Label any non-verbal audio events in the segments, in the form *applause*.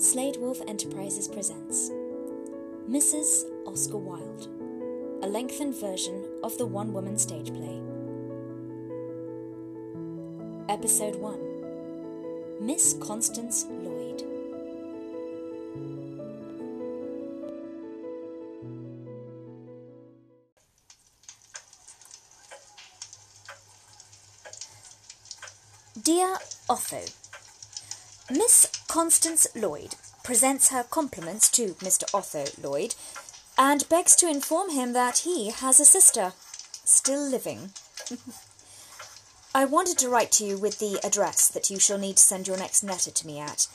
Slade Wolf Enterprises presents Mrs. Oscar Wilde, a lengthened version of the one woman stage play. Episode 1 Miss Constance Lloyd. Dear Otho, Miss Constance Lloyd presents her compliments to Mr. Otho Lloyd and begs to inform him that he has a sister, still living. *laughs* I wanted to write to you with the address that you shall need to send your next letter to me at.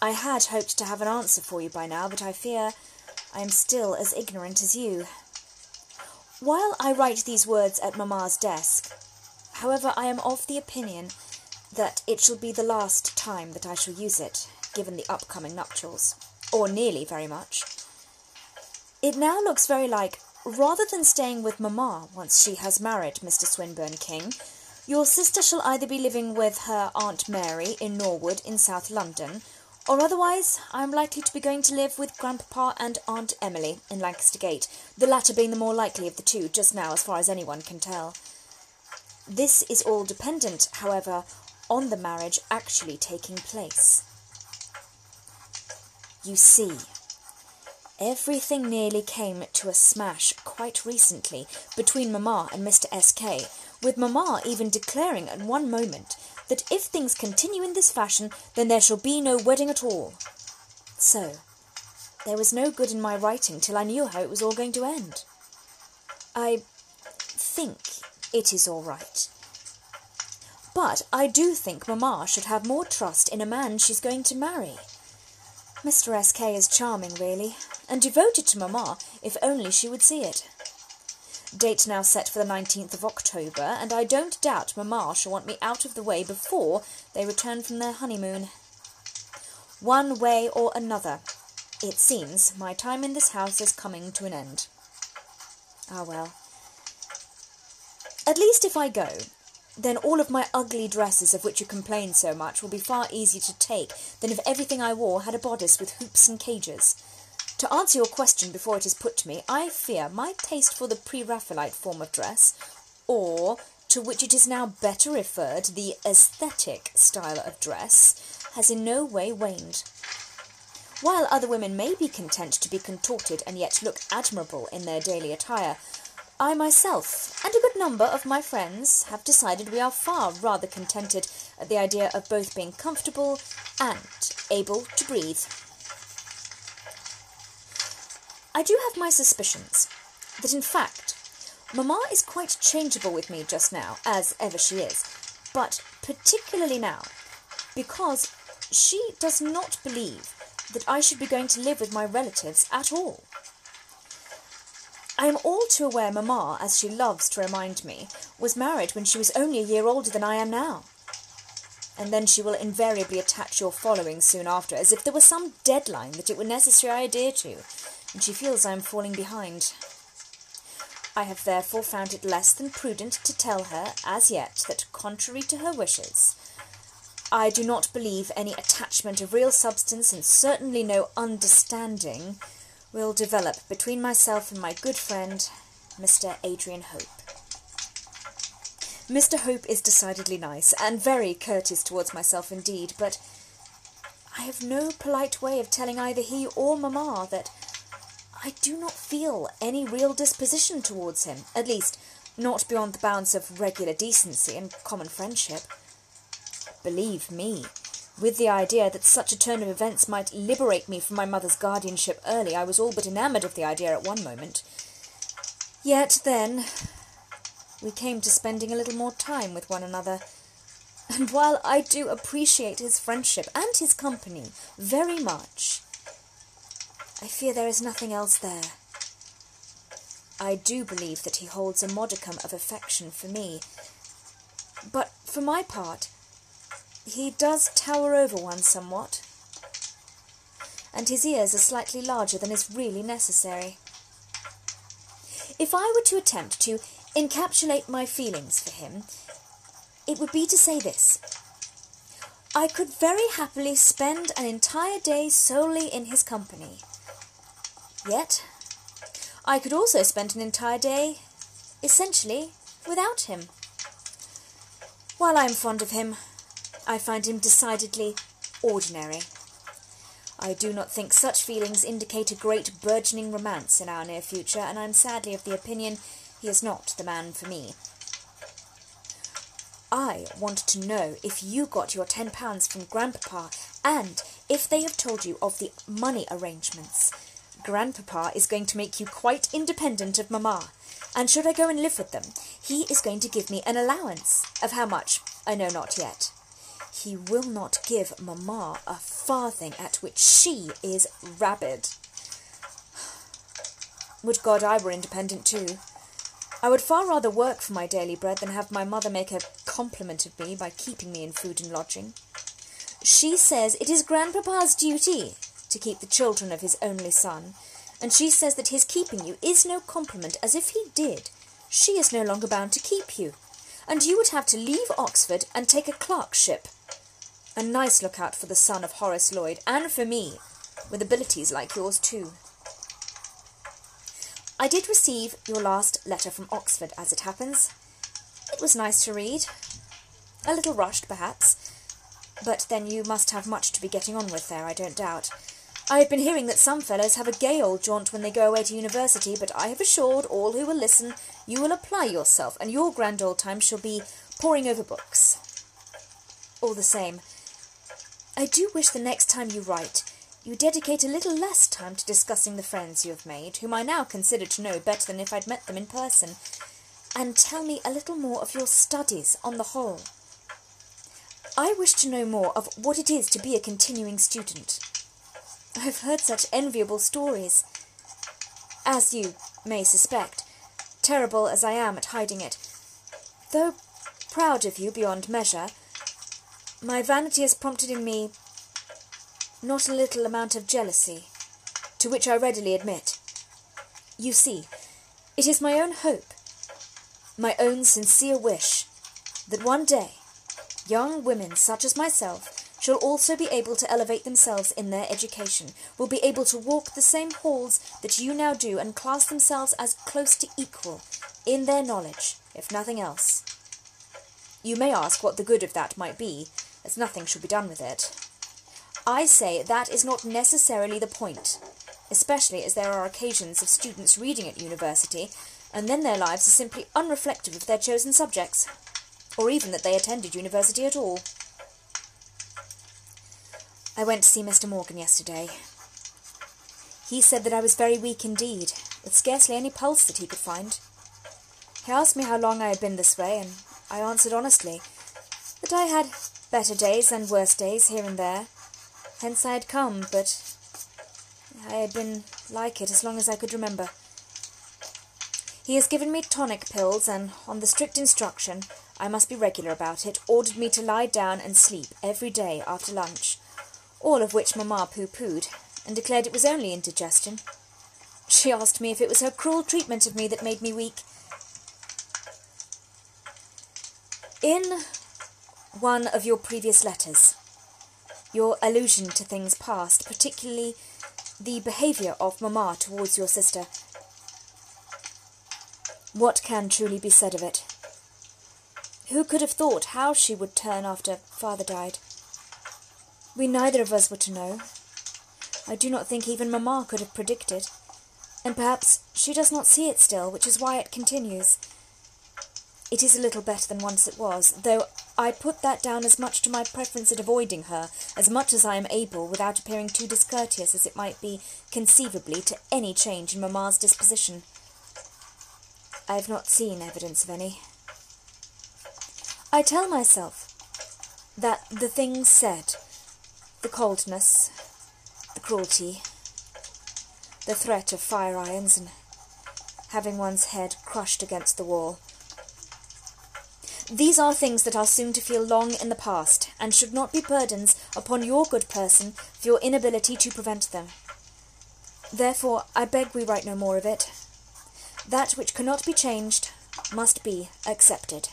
I had hoped to have an answer for you by now, but I fear I am still as ignorant as you. While I write these words at Mamma's desk, however, I am of the opinion that it shall be the last time that I shall use it, given the upcoming nuptials, or nearly very much. It now looks very like, rather than staying with Mamma once she has married Mr. Swinburne King, your sister shall either be living with her Aunt Mary in Norwood in South London, or otherwise I am likely to be going to live with Grandpapa and Aunt Emily in Lancaster Gate, the latter being the more likely of the two just now as far as anyone can tell. This is all dependent, however, on the marriage actually taking place. You see, everything nearly came to a smash quite recently between Mamma and Mr. S.K., with Mamma even declaring at one moment that if things continue in this fashion, then there shall be no wedding at all. So, there was no good in my writing till I knew how it was all going to end. I think it is all right. But I do think Mamma should have more trust in a man she's going to marry. Mr. S.K. is charming, really, and devoted to Mamma, if only she would see it. Date now set for the 19th of October, and I don't doubt Mamma shall want me out of the way before they return from their honeymoon. One way or another, it seems my time in this house is coming to an end. Ah well. At least if I go, then all of my ugly dresses of which you complain so much will be far easier to take than if everything I wore had a bodice with hoops and cages. To answer your question before it is put to me, I fear my taste for the pre-Raphaelite form of dress, or to which it is now better referred, the aesthetic style of dress, has in no way waned. While other women may be content to be contorted and yet look admirable in their daily attire, I myself, and a good number of my friends, have decided we are far rather contented at the idea of both being comfortable and able to breathe. I do have my suspicions that, in fact, Mamma is quite changeable with me just now, as ever she is, but particularly now, because she does not believe that I should be going to live with my relatives at all. I am all too aware Mamma, as she loves to remind me, was married when she was only a year older than I am now. And then she will invariably attach your following soon after, as if there were some deadline that it were necessary I adhere to, and she feels I am falling behind. I have therefore found it less than prudent to tell her, as yet, that contrary to her wishes, I do not believe any attachment of real substance, and certainly no understanding, will develop between myself and my good friend, Mr. Adrian Hope. Mr. Hope is decidedly nice, and very courteous towards myself indeed, but I have no polite way of telling either he or Mamma that I do not feel any real disposition towards him, at least not beyond the bounds of regular decency and common friendship. Believe me, with the idea that such a turn of events might liberate me from my mother's guardianship early, I was all but enamoured of the idea at one moment. Yet then, we came to spending a little more time with one another, and while I do appreciate his friendship and his company very much, I fear there is nothing else there. I do believe that he holds a modicum of affection for me, but for my part, he does tower over one somewhat, and his ears are slightly larger than is really necessary. If I were to attempt to encapsulate my feelings for him, it would be to say this. I could very happily spend an entire day solely in his company. Yet, I could also spend an entire day, essentially, without him. While I am fond of him, I find him decidedly ordinary. I do not think such feelings indicate a great burgeoning romance in our near future, and I am sadly of the opinion he is not the man for me. I want to know if you got your ten pounds from Grandpapa, and if they have told you of the money arrangements. Grandpapa is going to make you quite independent of Mamma, and should I go and live with them, he is going to give me an allowance. Of how much, I know not yet. He will not give Mamma a farthing at which she is rabid. Would God I were independent too. I would far rather work for my daily bread than have my mother make a compliment of me by keeping me in food and lodging. She says it is Grandpapa's duty to keep the children of his only son, and she says that his keeping you is no compliment, as if he did. She is no longer bound to keep you, and you would have to leave Oxford and take a clerkship. A nice lookout for the son of Horace Lloyd, and for me, with abilities like yours too. I did receive your last letter from Oxford, as it happens. It was nice to read. A little rushed, perhaps, but then you must have much to be getting on with there, I don't doubt. I have been hearing that some fellows have a gay old jaunt when they go away to university, but I have assured all who will listen you will apply yourself, and your grand old time shall be poring over books. All the same, I do wish the next time you write you dedicate a little less time to discussing the friends you have made, whom I now consider to know better than if I'd met them in person, and tell me a little more of your studies on the whole. I wish to know more of what it is to be a continuing student. I have heard such enviable stories. As you may suspect, terrible as I am at hiding it, though proud of you beyond measure, my vanity has prompted in me not a little amount of jealousy, to which I readily admit. You see, it is my own hope, my own sincere wish, that one day young women such as myself shall also be able to elevate themselves in their education, will be able to walk the same halls that you now do, and class themselves as close to equal in their knowledge, if nothing else. You may ask what the good of that might be, as nothing should be done with it. I say that is not necessarily the point, especially as there are occasions of students reading at university, and then their lives are simply unreflective of their chosen subjects, or even that they attended university at all. I went to see Mr. Morgan yesterday. He said that I was very weak indeed, with scarcely any pulse that he could find. He asked me how long I had been this way, and I answered honestly that I had better days and worse days here and there, Hence I had come, but I had been like it as long as I could remember. He has given me tonic pills, and on the strict instruction, I must be regular about it, ordered me to lie down and sleep every day after lunch, all of which Mamma pooh-poohed, and declared it was only indigestion. She asked me if it was her cruel treatment of me that made me weak. In one of your previous letters, your allusion to things past, particularly the behaviour of Mamma towards your sister. What can truly be said of it? Who could have thought how she would turn after father died? We neither of us were to know. I do not think even Mamma could have predicted, and perhaps she does not see it still, which is why it continues. It is a little better than once it was, though I put that down as much to my preference at avoiding her, as much as I am able, without appearing too discourteous as it might be, conceivably, to any change in mamma's disposition. I have not seen evidence of any. I tell myself that the things said, the coldness, the cruelty, the threat of fire irons and having one's head crushed against the wall, these are things that are soon to feel long in the past, and should not be burdens upon your good person for your inability to prevent them. Therefore, I beg we write no more of it. That which cannot be changed must be accepted.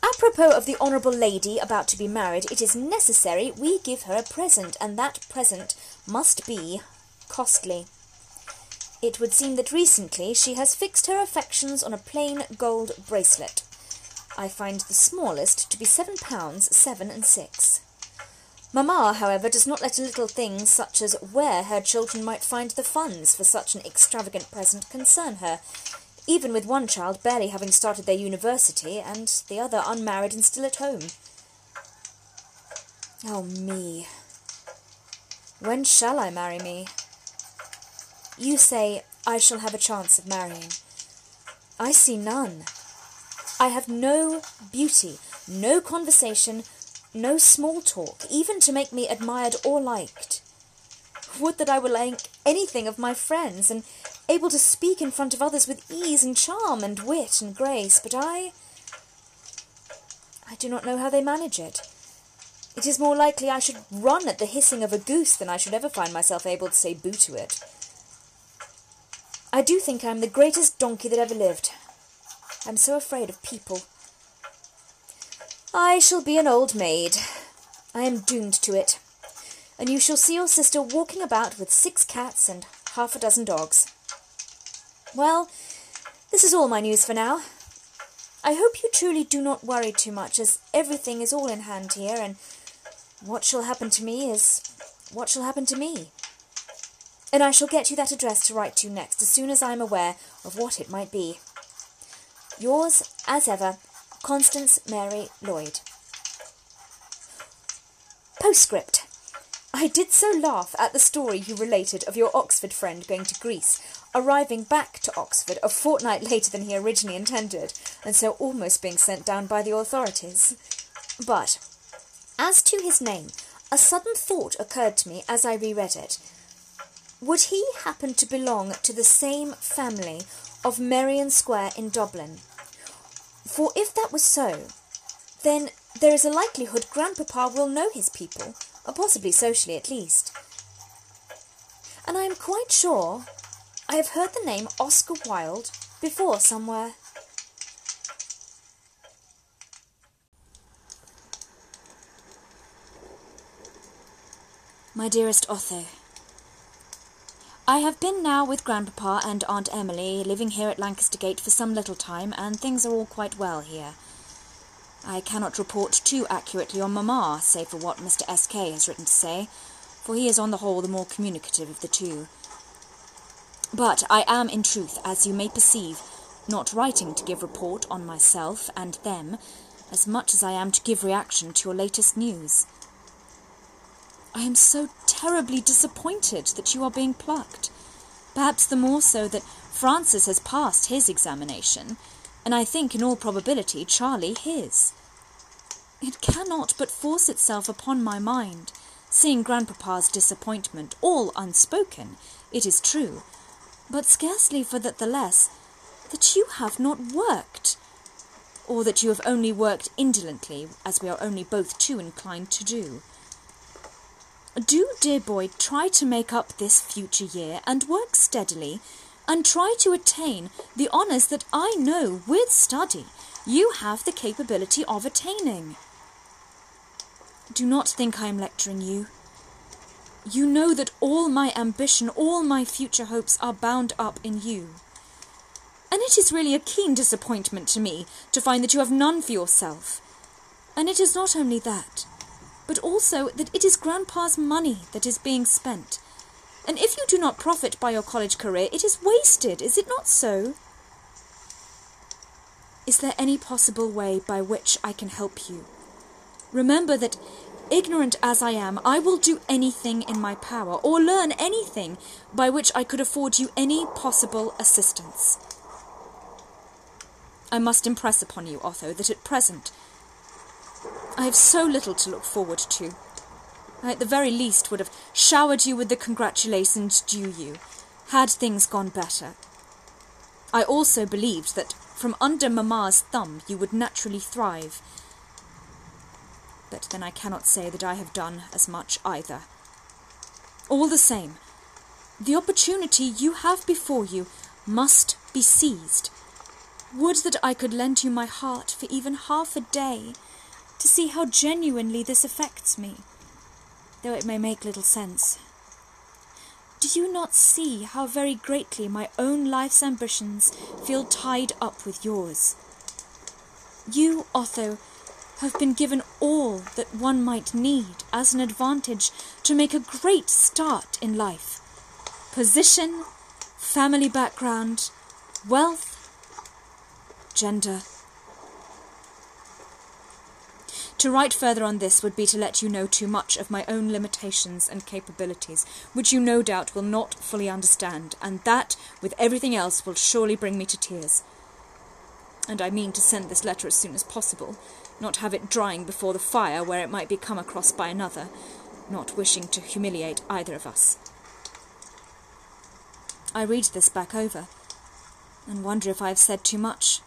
Apropos of the Honourable Lady about to be married, it is necessary we give her a present, and that present must be costly. It would seem that recently she has fixed her affections on a plain gold bracelet. I find the smallest to be seven pounds seven and six. Mamma, however, does not let a little thing such as where her children might find the funds for such an extravagant present concern her, even with one child barely having started their university and the other unmarried and still at home. Oh, me. When shall I marry me? You say I shall have a chance of marrying. I see none. I have no beauty, no conversation, no small talk, even to make me admired or liked. Would that I were like anything of my friends, and able to speak in front of others with ease and charm and wit and grace, but I. I do not know how they manage it. It is more likely I should run at the hissing of a goose than I should ever find myself able to say boo to it. I do think I am the greatest donkey that ever lived. I am so afraid of people. I shall be an old maid. I am doomed to it. And you shall see your sister walking about with six cats and half a dozen dogs. Well, this is all my news for now. I hope you truly do not worry too much, as everything is all in hand here, and what shall happen to me is what shall happen to me. And I shall get you that address to write to next, as soon as I am aware of what it might be. Yours, as ever, Constance Mary Lloyd. Postscript. I did so laugh at the story you related of your Oxford friend going to Greece arriving back to Oxford a fortnight later than he originally intended, and so almost being sent down by the authorities. But, as to his name, a sudden thought occurred to me as I reread it. Would he happen to belong to the same family of Merrion Square in Dublin? For if that was so, then there is a likelihood Grandpapa will know his people, or possibly socially at least. And I am quite sure I have heard the name Oscar Wilde before somewhere. My dearest Otho, I have been now with Grandpapa and Aunt Emily living here at Lancaster Gate for some little time, and things are all quite well here. I cannot report too accurately on Mamma, save for what Mr. S.K. has written to say, for he is on the whole the more communicative of the two. But I am in truth, as you may perceive, not writing to give report on myself and them, as much as I am to give reaction to your latest news. I am so terribly disappointed that you are being plucked. Perhaps the more so that Francis has passed his examination, and I think in all probability Charlie his. It cannot but force itself upon my mind, seeing Grandpapa's disappointment, all unspoken, it is true, but scarcely for that the less, that you have not worked, or that you have only worked indolently, as we are only both too inclined to do. Do, dear boy, try to make up this future year, and work steadily, and try to attain the honours that I know, with study, you have the capability of attaining. Do not think I am lecturing you. You know that all my ambition, all my future hopes are bound up in you. And it is really a keen disappointment to me to find that you have none for yourself. And it is not only that, but also that it is Grandpa's money that is being spent. And if you do not profit by your college career, it is wasted, is it not so? Is there any possible way by which I can help you? Remember that Ignorant as I am, I will do anything in my power, or learn anything by which I could afford you any possible assistance. I must impress upon you, Otho, that at present I have so little to look forward to. I at the very least would have showered you with the congratulations due you, had things gone better. I also believed that from under Mamma's thumb you would naturally thrive, but then I cannot say that I have done as much either. All the same, the opportunity you have before you must be seized. Would that I could lend you my heart for even half a day to see how genuinely this affects me, though it may make little sense. Do you not see how very greatly my own life's ambitions feel tied up with yours? You, Otho, have been given all that one might need as an advantage to make a great start in life position, family background, wealth, gender. To write further on this would be to let you know too much of my own limitations and capabilities, which you no doubt will not fully understand, and that, with everything else, will surely bring me to tears. And I mean to send this letter as soon as possible, not have it drying before the fire where it might be come across by another, not wishing to humiliate either of us. I read this back over, and wonder if I have said too much,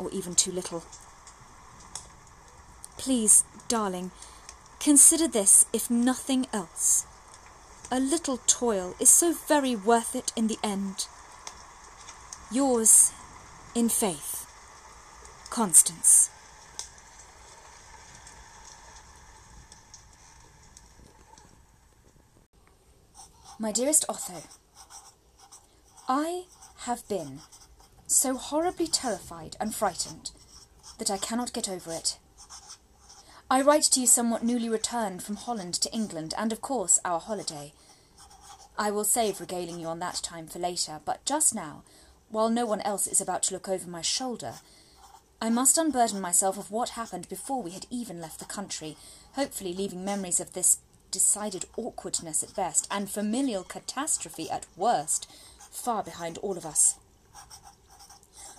or even too little. Please, darling, consider this if nothing else. A little toil is so very worth it in the end. Yours, in faith, Constance. My dearest Otho, I have been so horribly terrified and frightened that I cannot get over it. I write to you somewhat newly returned from Holland to England, and of course our holiday. I will save regaling you on that time for later, but just now, while no one else is about to look over my shoulder, I must unburden myself of what happened before we had even left the country, hopefully leaving memories of this decided awkwardness at best, and familial catastrophe at worst, far behind all of us.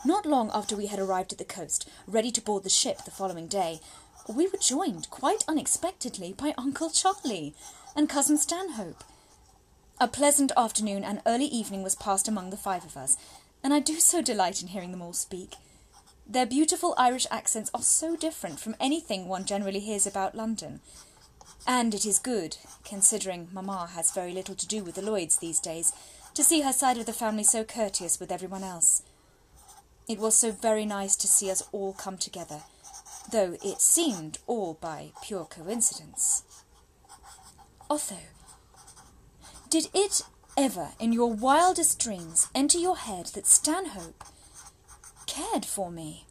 Not long after we had arrived at the coast, ready to board the ship the following day, we were joined, quite unexpectedly, by Uncle Charlie and Cousin Stanhope. A pleasant afternoon and early evening was passed among the five of us, and I do so delight in hearing them all speak. Their beautiful Irish accents are so different from anything one generally hears about London. And it is good, considering Mamma has very little to do with the Lloyds these days, to see her side of the family so courteous with everyone else. It was so very nice to see us all come together though it seemed all by pure coincidence. Otho, did it ever in your wildest dreams enter your head that Stanhope cared for me?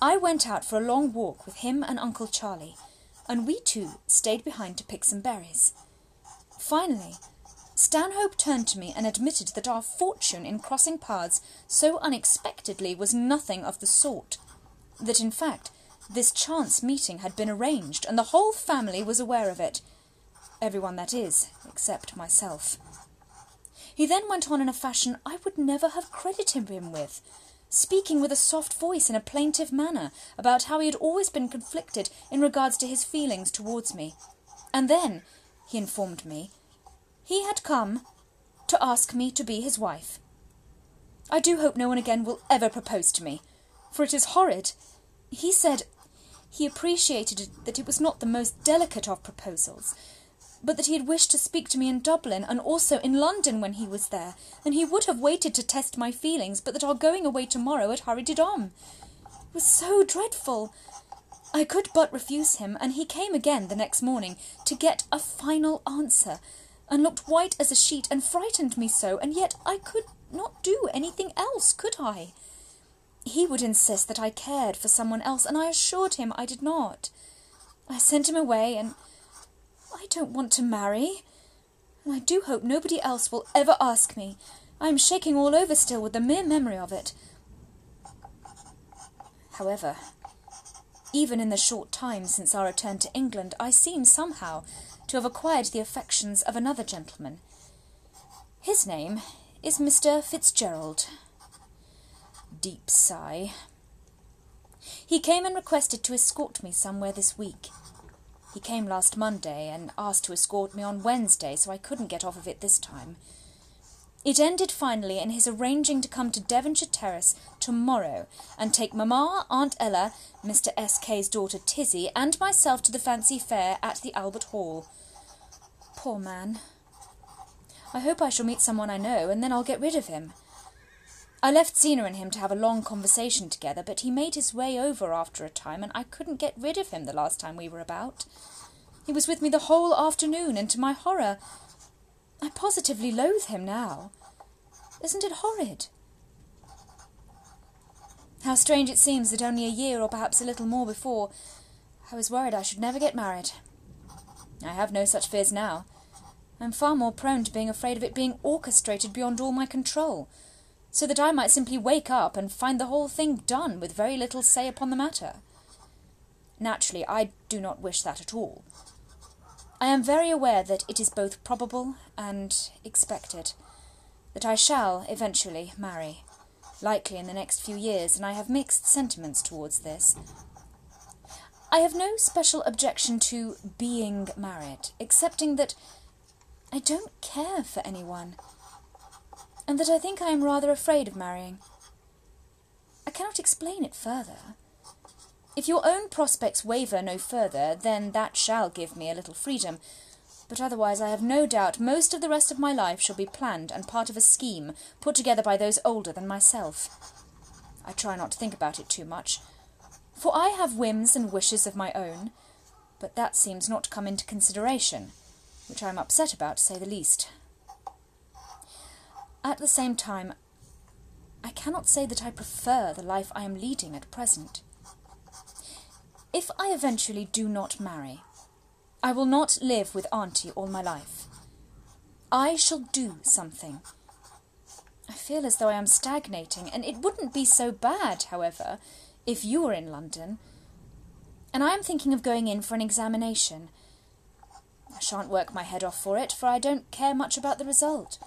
I went out for a long walk with him and Uncle Charlie, and we two stayed behind to pick some berries. Finally, Stanhope turned to me and admitted that our fortune in crossing paths so unexpectedly was nothing of the sort that in fact this chance meeting had been arranged and the whole family was aware of it. Everyone, that is, except myself. He then went on in a fashion I would never have credited him with, speaking with a soft voice in a plaintive manner about how he had always been conflicted in regards to his feelings towards me. And then, he informed me, he had come to ask me to be his wife. I do hope no one again will ever propose to me, for it is horrid he said he appreciated that it was not the most delicate of proposals, but that he had wished to speak to me in Dublin and also in London when he was there, and he would have waited to test my feelings, but that our going away tomorrow had hurried it on. It was so dreadful. I could but refuse him, and he came again the next morning to get a final answer, and looked white as a sheet and frightened me so, and yet I could not do anything else, could I? He would insist that I cared for someone else, and I assured him I did not. I sent him away, and I don't want to marry. And I do hope nobody else will ever ask me. I am shaking all over still with the mere memory of it. However, even in the short time since our return to England, I seem somehow to have acquired the affections of another gentleman. His name is Mr. Fitzgerald deep sigh. He came and requested to escort me somewhere this week. He came last Monday and asked to escort me on Wednesday, so I couldn't get off of it this time. It ended finally in his arranging to come to Devonshire Terrace tomorrow and take Mamma, Aunt Ella, Mr. S.K.'s daughter Tizzy, and myself to the fancy fair at the Albert Hall. Poor man. I hope I shall meet someone I know, and then I'll get rid of him. I left Zena and him to have a long conversation together, but he made his way over after a time, and I couldn't get rid of him the last time we were about. He was with me the whole afternoon, and to my horror, I positively loathe him now. Isn't it horrid? How strange it seems that only a year or perhaps a little more before, I was worried I should never get married. I have no such fears now. I'm far more prone to being afraid of it being orchestrated beyond all my control, so that I might simply wake up and find the whole thing done with very little say upon the matter. Naturally, I do not wish that at all. I am very aware that it is both probable and expected that I shall eventually marry, likely in the next few years, and I have mixed sentiments towards this. I have no special objection to being married, excepting that I don't care for anyone, and that I think I am rather afraid of marrying. I cannot explain it further. If your own prospects waver no further, then that shall give me a little freedom, but otherwise I have no doubt most of the rest of my life shall be planned and part of a scheme put together by those older than myself. I try not to think about it too much, for I have whims and wishes of my own, but that seems not to come into consideration which I am upset about, to say the least. At the same time, I cannot say that I prefer the life I am leading at present. If I eventually do not marry, I will not live with Auntie all my life. I shall do something. I feel as though I am stagnating, and it wouldn't be so bad, however, if you were in London. And I am thinking of going in for an examination I shan't work my head off for it, for I don't care much about the result.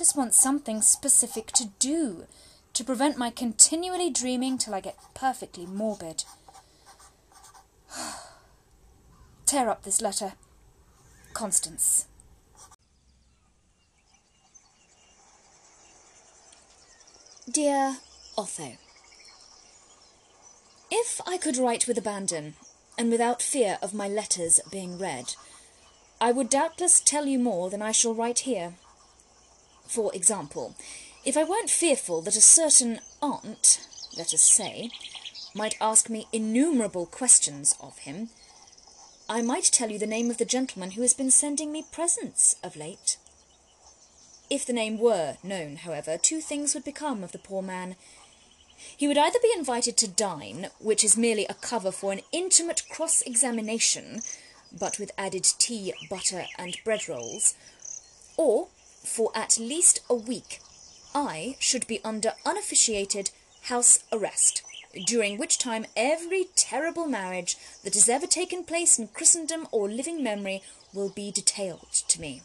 Just want something specific to do, to prevent my continually dreaming till I get perfectly morbid. *sighs* Tear up this letter. Constance. Dear Otho, If I could write with abandon, and without fear of my letters being read, I would doubtless tell you more than I shall write here. For example, if I weren't fearful that a certain aunt, let us say, might ask me innumerable questions of him, I might tell you the name of the gentleman who has been sending me presents of late. If the name were known, however, two things would become of the poor man. He would either be invited to dine, which is merely a cover for an intimate cross-examination but with added tea, butter, and bread rolls, or for at least a week I should be under unofficiated house arrest, during which time every terrible marriage that has ever taken place in Christendom or living memory will be detailed to me.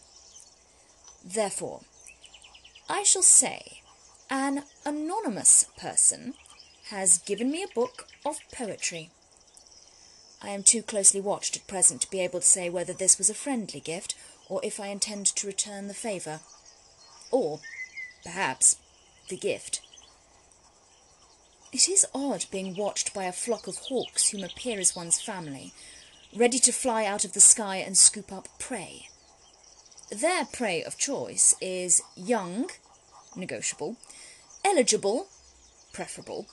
Therefore, I shall say an anonymous person has given me a book of poetry. I am too closely watched at present to be able to say whether this was a friendly gift, or if I intend to return the favour. Or, perhaps, the gift. It is odd being watched by a flock of hawks whom appear as one's family, ready to fly out of the sky and scoop up prey. Their prey of choice is young, negotiable, eligible, preferable,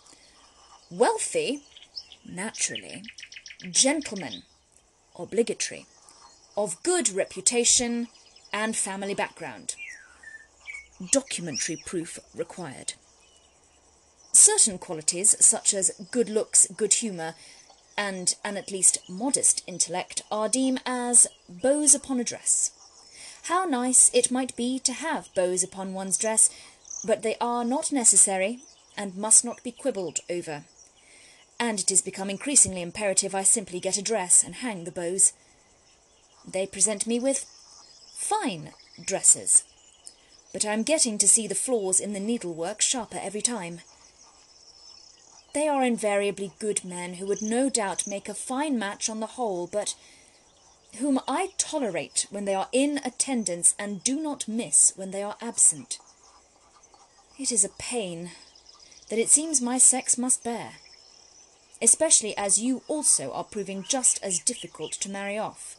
wealthy, naturally, gentleman, obligatory, of good reputation and family background. Documentary proof required. Certain qualities, such as good looks, good humour, and an at least modest intellect, are deemed as bows upon a dress. How nice it might be to have bows upon one's dress, but they are not necessary and must not be quibbled over and it is become increasingly imperative I simply get a dress and hang the bows. They present me with fine dresses, but I am getting to see the flaws in the needlework sharper every time. They are invariably good men who would no doubt make a fine match on the whole, but whom I tolerate when they are in attendance and do not miss when they are absent. It is a pain that it seems my sex must bear especially as you also are proving just as difficult to marry off,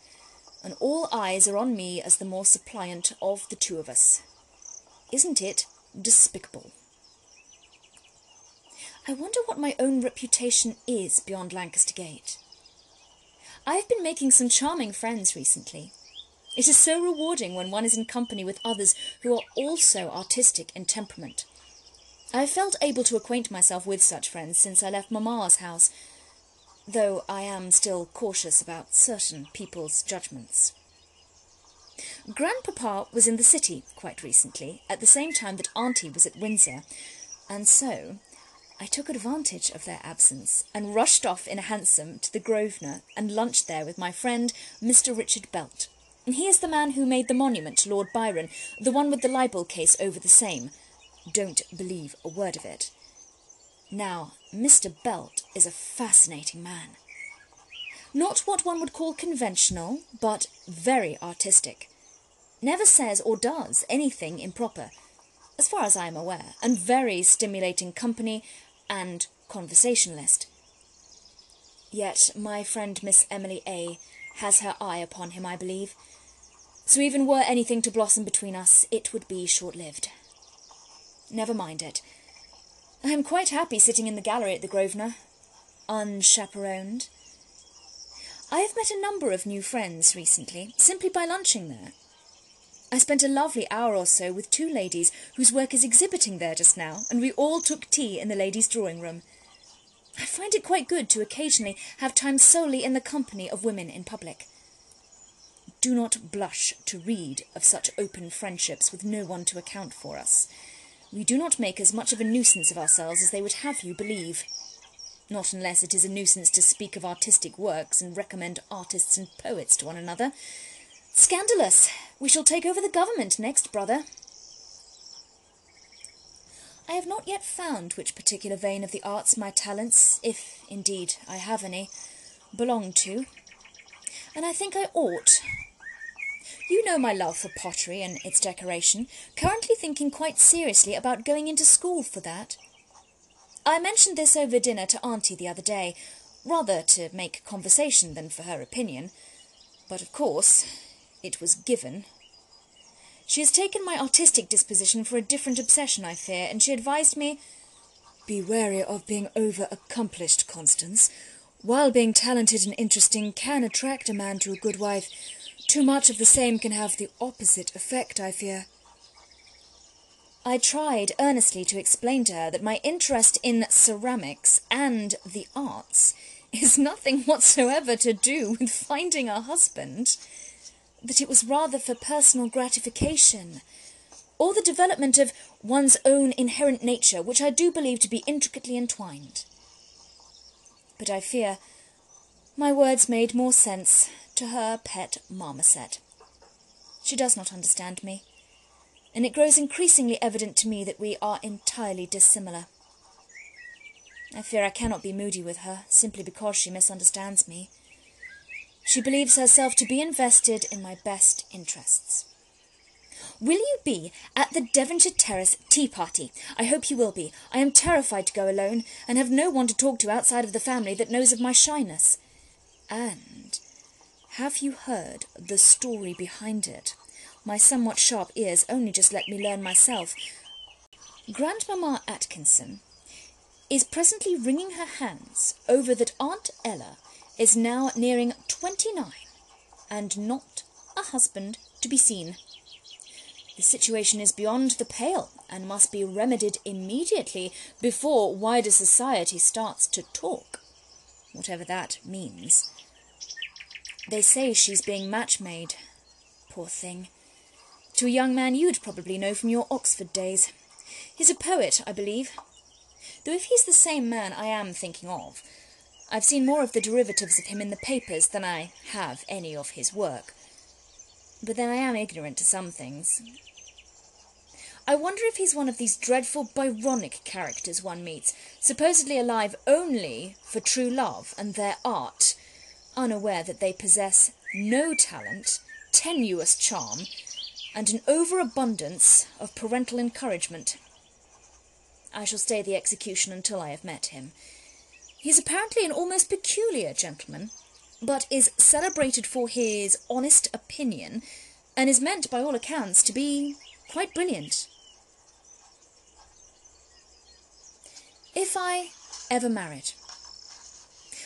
and all eyes are on me as the more suppliant of the two of us. Isn't it despicable? I wonder what my own reputation is beyond Lancaster Gate. I have been making some charming friends recently. It is so rewarding when one is in company with others who are also artistic in temperament. I have felt able to acquaint myself with such friends since I left Mamma's house, though I am still cautious about certain people's judgments. Grandpapa was in the city quite recently, at the same time that Auntie was at Windsor, and so I took advantage of their absence and rushed off in a hansom to the Grosvenor and lunched there with my friend Mr. Richard Belt. He is the man who made the monument to Lord Byron, the one with the libel case over the same. Don't believe a word of it. Now, Mr. Belt is a fascinating man. Not what one would call conventional, but very artistic. Never says or does anything improper, as far as I am aware, and very stimulating company and conversationalist. Yet my friend Miss Emily A. has her eye upon him, I believe. So even were anything to blossom between us, it would be short-lived. Never mind it. I am quite happy sitting in the gallery at the Grosvenor, unchaperoned. I have met a number of new friends recently, simply by lunching there. I spent a lovely hour or so with two ladies whose work is exhibiting there just now, and we all took tea in the ladies' drawing room. I find it quite good to occasionally have time solely in the company of women in public. Do not blush to read of such open friendships with no one to account for us. We do not make as much of a nuisance of ourselves as they would have you believe. Not unless it is a nuisance to speak of artistic works and recommend artists and poets to one another. Scandalous! We shall take over the government next, brother. I have not yet found which particular vein of the arts my talents, if indeed I have any, belong to, and I think I ought. You know my love for pottery and its decoration, currently thinking quite seriously about going into school for that. I mentioned this over dinner to Auntie the other day, rather to make conversation than for her opinion, but of course it was given. She has taken my artistic disposition for a different obsession, I fear, and she advised me, Be wary of being over-accomplished, Constance. While being talented and interesting can attract a man to a good wife, too much of the same can have the opposite effect, I fear. I tried earnestly to explain to her that my interest in ceramics and the arts *laughs* is nothing whatsoever to do with finding a husband that it was rather for personal gratification, or the development of one's own inherent nature, which I do believe to be intricately entwined. But I fear my words made more sense to her pet marmoset. She does not understand me, and it grows increasingly evident to me that we are entirely dissimilar. I fear I cannot be moody with her, simply because she misunderstands me. She believes herself to be invested in my best interests. Will you be at the Devonshire Terrace tea party? I hope you will be. I am terrified to go alone, and have no one to talk to outside of the family that knows of my shyness. And have you heard the story behind it? My somewhat sharp ears only just let me learn myself. Grandmamma Atkinson is presently wringing her hands over that Aunt Ella is now nearing twenty-nine, and not a husband to be seen. The situation is beyond the pale, and must be remedied immediately before wider society starts to talk, whatever that means. They say she's being match-made, poor thing, to a young man you'd probably know from your Oxford days. He's a poet, I believe, though if he's the same man I am thinking of, I've seen more of the derivatives of him in the papers than I have any of his work. But then I am ignorant to some things. I wonder if he's one of these dreadful Byronic characters one meets, supposedly alive only for true love and their art, unaware that they possess no talent, tenuous charm, and an overabundance of parental encouragement. I shall stay the execution until I have met him. He is apparently an almost peculiar gentleman, but is celebrated for his honest opinion, and is meant, by all accounts, to be quite brilliant. If I ever married,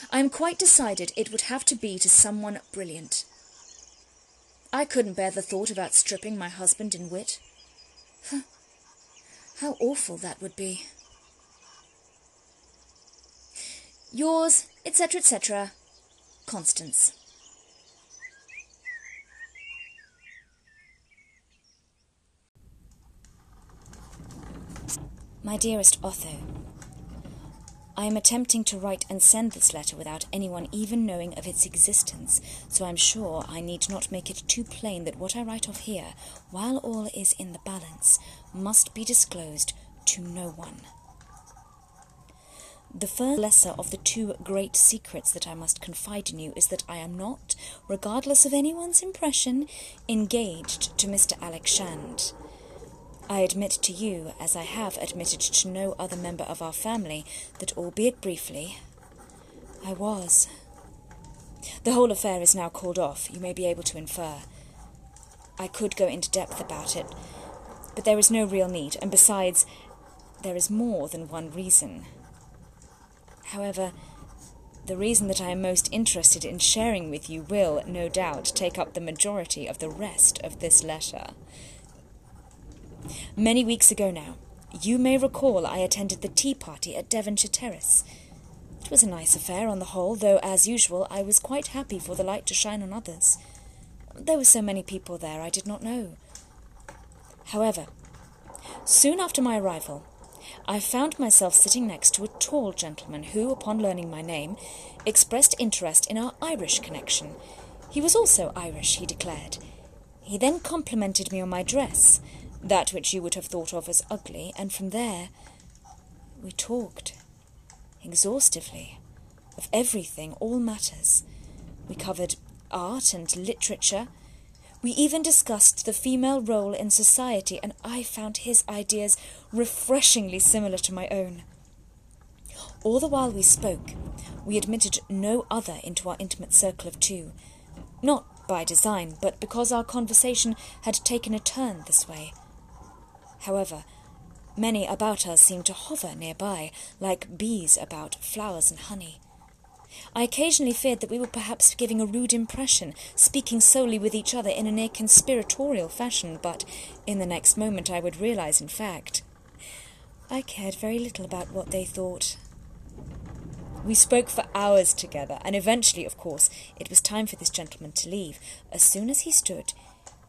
I am quite decided it would have to be to someone brilliant. I couldn't bear the thought of outstripping my husband in wit. How awful that would be. Yours, etc., etc., Constance. My dearest Otho, I am attempting to write and send this letter without anyone even knowing of its existence, so I'm sure I need not make it too plain that what I write of here, while all is in the balance, must be disclosed to no one. The first lesser of the two great secrets that I must confide in you is that I am not, regardless of anyone's impression, engaged to Mr. Alec Shand. I admit to you, as I have admitted to no other member of our family, that albeit briefly, I was. The whole affair is now called off, you may be able to infer. I could go into depth about it, but there is no real need, and besides, there is more than one reason. However, the reason that I am most interested in sharing with you will, no doubt, take up the majority of the rest of this letter. Many weeks ago now, you may recall I attended the tea party at Devonshire Terrace. It was a nice affair on the whole, though, as usual, I was quite happy for the light to shine on others. There were so many people there I did not know. However, soon after my arrival, I found myself sitting next to a tall gentleman who, upon learning my name, expressed interest in our Irish connection. He was also Irish, he declared. He then complimented me on my dress, that which you would have thought of as ugly, and from there we talked exhaustively of everything, all matters. We covered art and literature. We even discussed the female role in society, and I found his ideas refreshingly similar to my own. All the while we spoke, we admitted no other into our intimate circle of two, not by design, but because our conversation had taken a turn this way. However, many about us seemed to hover nearby, like bees about flowers and honey. I occasionally feared that we were perhaps giving a rude impression, speaking solely with each other in a near conspiratorial fashion, but in the next moment I would realize, in fact, I cared very little about what they thought. We spoke for hours together, and eventually, of course, it was time for this gentleman to leave. As soon as he stood,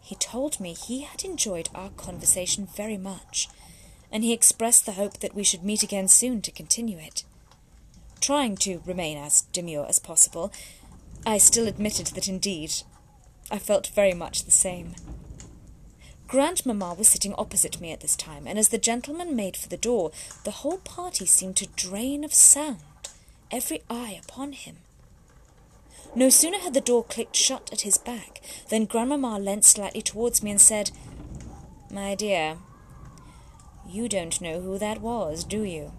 he told me he had enjoyed our conversation very much, and he expressed the hope that we should meet again soon to continue it. Trying to remain as demure as possible, I still admitted that indeed I felt very much the same. Grandmamma was sitting opposite me at this time, and as the gentleman made for the door, the whole party seemed to drain of sound, every eye upon him. No sooner had the door clicked shut at his back than Grandmamma leant slightly towards me and said, My dear, you don't know who that was, do you?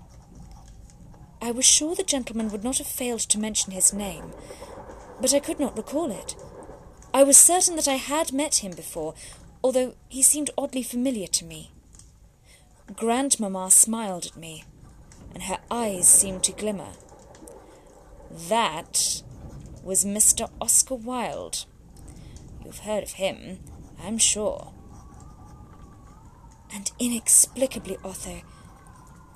I was sure the gentleman would not have failed to mention his name, but I could not recall it. I was certain that I had met him before, although he seemed oddly familiar to me. Grandmamma smiled at me, and her eyes seemed to glimmer. That was Mr. Oscar Wilde. You've heard of him, I'm sure. And inexplicably, Otho,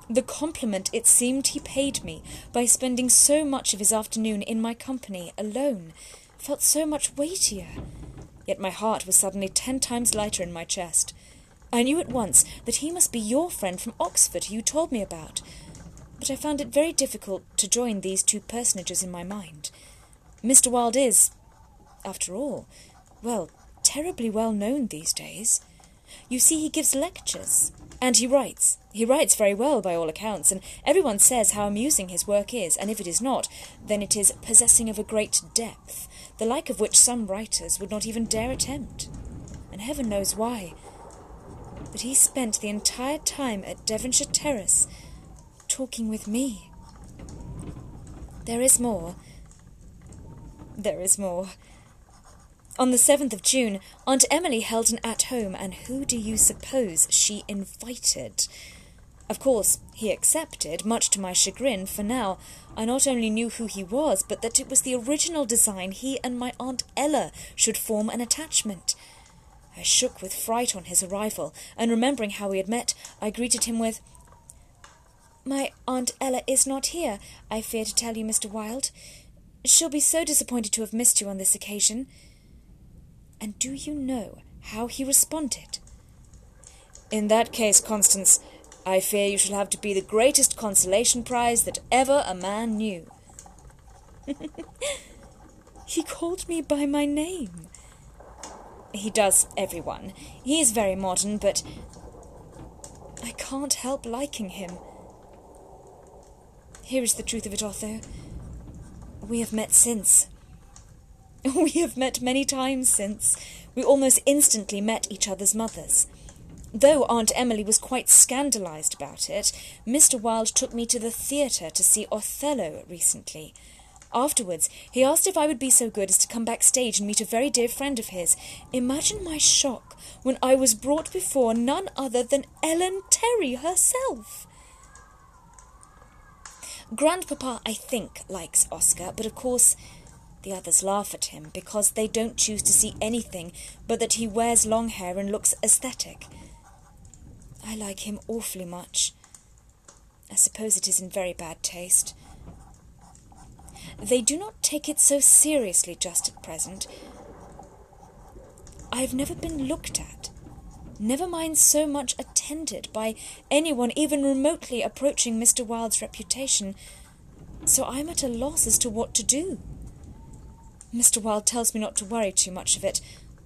the compliment it seemed he paid me by spending so much of his afternoon in my company alone felt so much weightier. Yet my heart was suddenly ten times lighter in my chest. I knew at once that he must be your friend from Oxford who you told me about, but I found it very difficult to join these two personages in my mind. Mr. Wilde is, after all, well, terribly well known these days. You see, he gives lectures, and he writes. He writes very well, by all accounts, and everyone says how amusing his work is, and if it is not, then it is possessing of a great depth, the like of which some writers would not even dare attempt. And heaven knows why. But he spent the entire time at Devonshire Terrace talking with me. There is more. There is more. On the 7th of June, Aunt Emily held an at home, and who do you suppose she invited? Of course, he accepted, much to my chagrin, for now I not only knew who he was, but that it was the original design he and my Aunt Ella should form an attachment. I shook with fright on his arrival, and remembering how we had met, I greeted him with, My Aunt Ella is not here, I fear to tell you, Mr. Wilde. She'll be so disappointed to have missed you on this occasion. And do you know how he responded? In that case, Constance, I fear you shall have to be the greatest consolation prize that ever a man knew. *laughs* he called me by my name. He does everyone. He is very modern, but I can't help liking him. Here is the truth of it, Otho. We have met since. *laughs* We have met many times since. We almost instantly met each other's mothers. Though Aunt Emily was quite scandalized about it, Mr. Wilde took me to the theatre to see Othello recently. Afterwards, he asked if I would be so good as to come backstage and meet a very dear friend of his. Imagine my shock when I was brought before none other than Ellen Terry herself. Grandpapa, I think, likes Oscar, but of course the others laugh at him because they don't choose to see anything but that he wears long hair and looks aesthetic. I like him awfully much. I suppose it is in very bad taste. They do not take it so seriously just at present. I have never been looked at, never mind so much attended by anyone even remotely approaching Mr. Wilde's reputation, so I am at a loss as to what to do. Mr. Wilde tells me not to worry too much of it,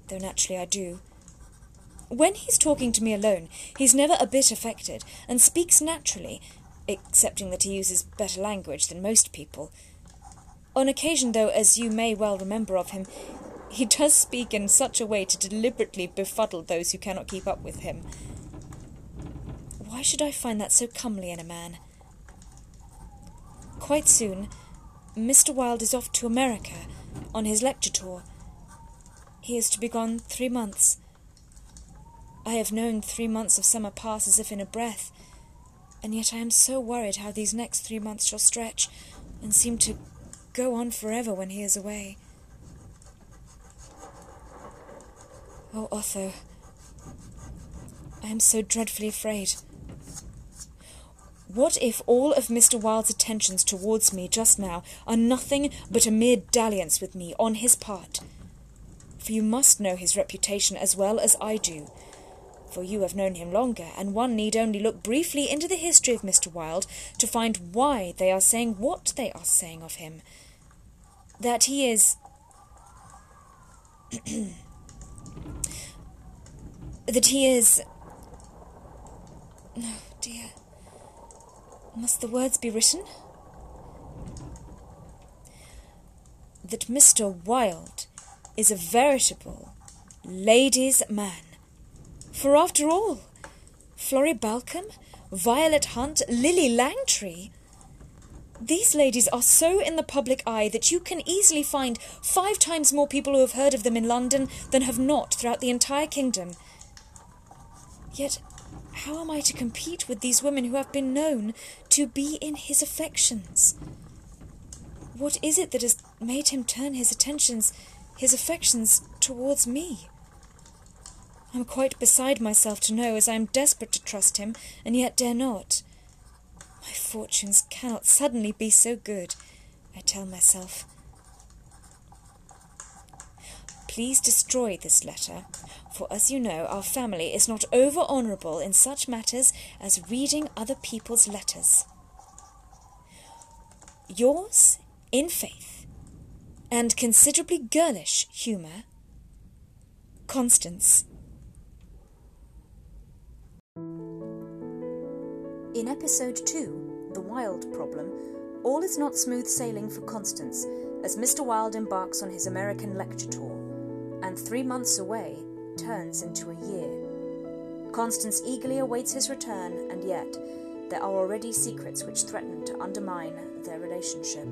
though naturally I do. When he's talking to me alone, he's never a bit affected, and speaks naturally, excepting that he uses better language than most people. On occasion, though, as you may well remember of him, he does speak in such a way to deliberately befuddle those who cannot keep up with him. Why should I find that so comely in a man? Quite soon, Mr. Wilde is off to America on his lecture tour. He is to be gone three months I have known three months of summer pass as if in a breath, and yet I am so worried how these next three months shall stretch and seem to go on forever when he is away. Oh, Otho, I am so dreadfully afraid. What if all of Mr. Wilde's attentions towards me just now are nothing but a mere dalliance with me on his part? For you must know his reputation as well as I do, for you have known him longer, and one need only look briefly into the history of Mr. Wilde to find why they are saying what they are saying of him. That he is. *clears throat* that he is. Oh dear. Must the words be written? That Mr. Wilde is a veritable ladies' man. For after all, Florrie Balcombe, Violet Hunt, Lily Langtry, these ladies are so in the public eye that you can easily find five times more people who have heard of them in London than have not throughout the entire kingdom. Yet, how am I to compete with these women who have been known to be in his affections? What is it that has made him turn his attentions, his affections, towards me? I'm quite beside myself to know, as I am desperate to trust him, and yet dare not. My fortunes cannot suddenly be so good, I tell myself. Please destroy this letter, for as you know, our family is not over honourable in such matters as reading other people's letters. Yours, in faith, and considerably girlish humour, Constance. In episode 2, The Wilde Problem, all is not smooth sailing for Constance as Mr. Wilde embarks on his American lecture tour, and three months away turns into a year. Constance eagerly awaits his return, and yet there are already secrets which threaten to undermine their relationship.